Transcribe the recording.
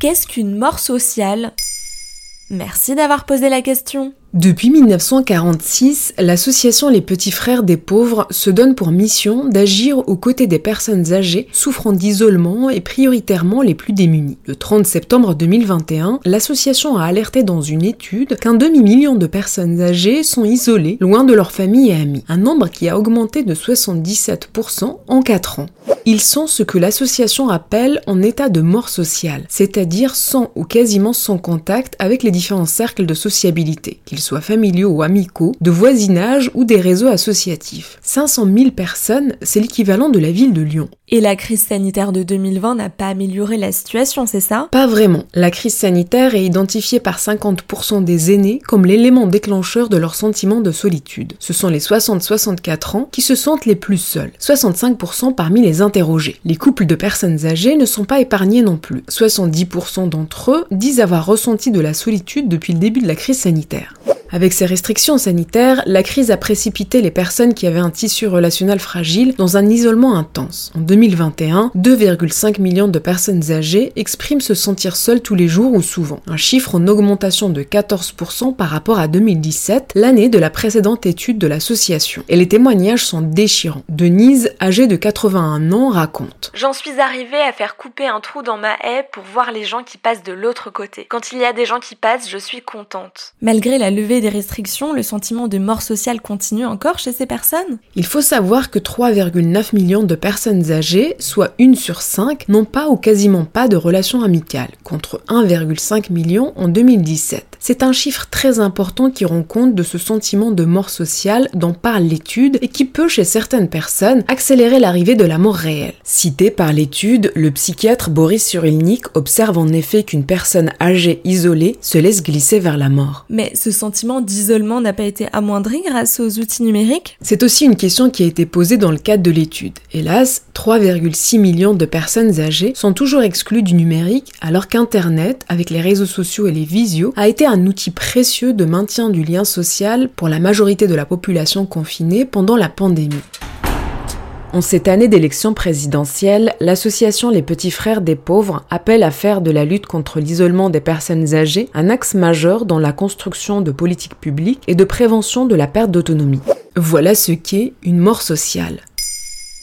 Qu'est-ce qu'une mort sociale? Merci d'avoir posé la question. Depuis 1946, l'association Les Petits Frères des Pauvres se donne pour mission d'agir aux côtés des personnes âgées souffrant d'isolement et prioritairement les plus démunies. Le 30 septembre 2021, l'association a alerté dans une étude qu'un demi-million de personnes âgées sont isolées, loin de leur famille et amis, un nombre qui a augmenté de 77% en 4 ans. Ils sont ce que l'association appelle en état de mort sociale, c'est-à-dire sans ou quasiment sans contact avec les différents cercles de sociabilité, soient familiaux ou amicaux, de voisinage ou des réseaux associatifs. 500 000 personnes, c'est l'équivalent de la ville de Lyon. Et la crise sanitaire de 2020 n'a pas amélioré la situation, c'est ça? Pas vraiment. La crise sanitaire est identifiée par 50% des aînés comme l'élément déclencheur de leur sentiment de solitude. Ce sont les 60-64 ans qui se sentent les plus seuls. 65% parmi les interrogés. Les couples de personnes âgées ne sont pas épargnés non plus. 70% d'entre eux disent avoir ressenti de la solitude depuis le début de la crise sanitaire. Avec ces restrictions sanitaires, la crise a précipité les personnes qui avaient un tissu relationnel fragile dans un isolement intense. En 2021, 2,5 millions de personnes âgées expriment se sentir seules tous les jours ou souvent, un chiffre en augmentation de 14% par rapport à 2017, l'année de la précédente étude de l'association. Et les témoignages sont déchirants. Denise, âgée de 81 ans, raconte J'en suis arrivée à faire couper un trou dans ma haie pour voir les gens qui passent de l'autre côté. Quand il y a des gens qui passent, je suis contente. Malgré la levée restrictions, le sentiment de mort sociale continue encore chez ces personnes? Il faut savoir que 3,9 millions de personnes âgées, soit une sur 5, n'ont pas ou quasiment pas de relations amicales, contre 1,5 million en 2017. C'est un chiffre très important qui rend compte de ce sentiment de mort sociale dont parle l'étude et qui peut chez certaines personnes accélérer l'arrivée de la mort réelle. Cité par l'étude, le psychiatre Boris Cyrulnik observe en effet qu'une personne âgée isolée se laisse glisser vers la mort. Mais ce sentiment d'isolement n'a pas été amoindri grâce aux outils numériques? C'est aussi une question qui a été posée dans le cadre de l'étude. Hélas, 3,6 millions de personnes âgées sont toujours exclues du numérique alors qu'Internet, avec les réseaux sociaux et les visios, a été un un outil précieux de maintien du lien social pour la majorité de la population confinée pendant la pandémie. En cette année d'élection présidentielle, l'association Les Petits Frères des Pauvres appelle à faire de la lutte contre l'isolement des personnes âgées un axe majeur dans la construction de politiques publiques et de prévention de la perte d'autonomie. Voilà ce qu'est une mort sociale.